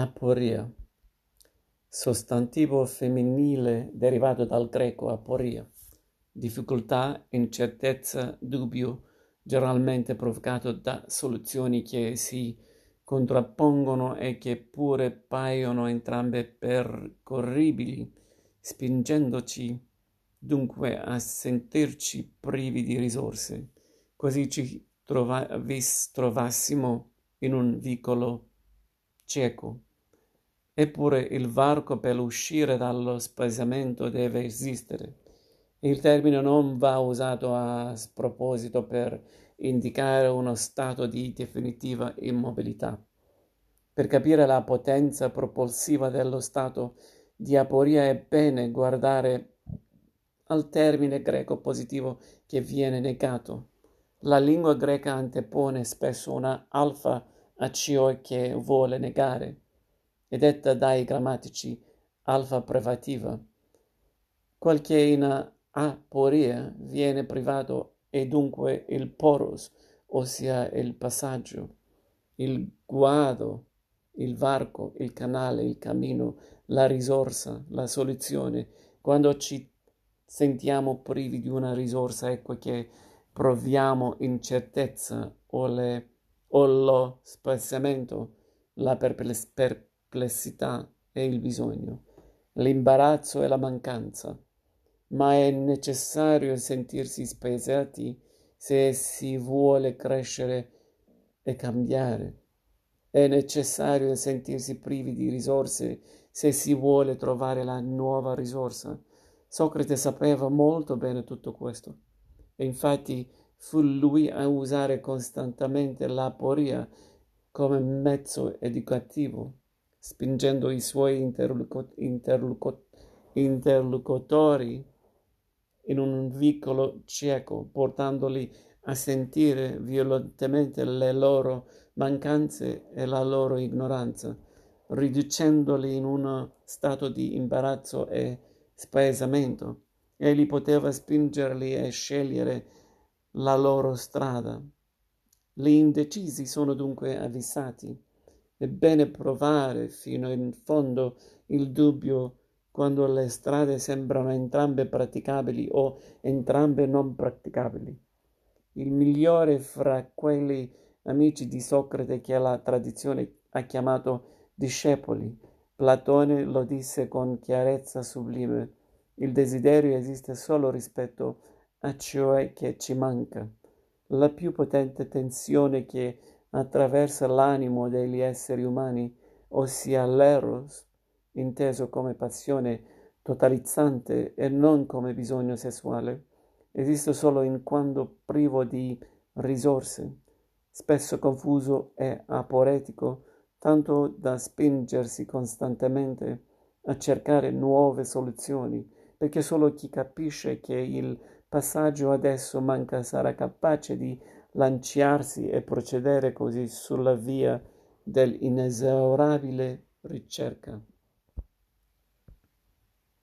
Aporia. Sostantivo femminile derivato dal greco aporia. Difficoltà, incertezza, dubbio, generalmente provocato da soluzioni che si contrappongono e che pure paiono entrambe percorribili, spingendoci dunque a sentirci privi di risorse, quasi ci trova- trovassimo in un vicolo cieco. Eppure il varco per uscire dallo spaesamento deve esistere. Il termine non va usato a sproposito per indicare uno stato di definitiva immobilità. Per capire la potenza propulsiva dello stato di aporia è bene guardare al termine greco positivo che viene negato. La lingua greca antepone spesso una alfa a ciò che vuole negare. È detta dai grammatici alfa privativa. Quel che in aporia viene privato è dunque il poros, ossia il passaggio, il guado, il varco, il canale, il cammino, la risorsa, la soluzione. Quando ci sentiamo privi di una risorsa, ecco che proviamo incertezza o le o lo spaziamento, la perplessità e il bisogno, l'imbarazzo e la mancanza. Ma è necessario sentirsi spaesati se si vuole crescere e cambiare. È necessario sentirsi privi di risorse se si vuole trovare la nuova risorsa. Socrate sapeva molto bene tutto questo e infatti fu lui a usare costantemente l'aporia come mezzo educativo, spingendo i suoi interlocu- interlocu- interlocutori in un vicolo cieco, portandoli a sentire violentemente le loro mancanze e la loro ignoranza, riducendoli in uno stato di imbarazzo e spaesamento. Egli poteva spingerli a scegliere la loro strada. Gli indecisi sono dunque avvisati. È bene provare fino in fondo il dubbio quando le strade sembrano entrambe praticabili o entrambe non praticabili. Il migliore fra quelli amici di Socrate che la tradizione ha chiamato discepoli, Platone lo disse con chiarezza sublime. Il desiderio esiste solo rispetto a ciò che ci manca. La più potente tensione che attraversa l'animo degli esseri umani, ossia l'eros, inteso come passione totalizzante e non come bisogno sessuale, esiste solo in quando privo di risorse, spesso confuso e aporetico, tanto da spingersi costantemente a cercare nuove soluzioni, perché solo chi capisce che il passaggio adesso manca sarà capace di lanciarsi e procedere così sulla via dell'inesaurabile ricerca.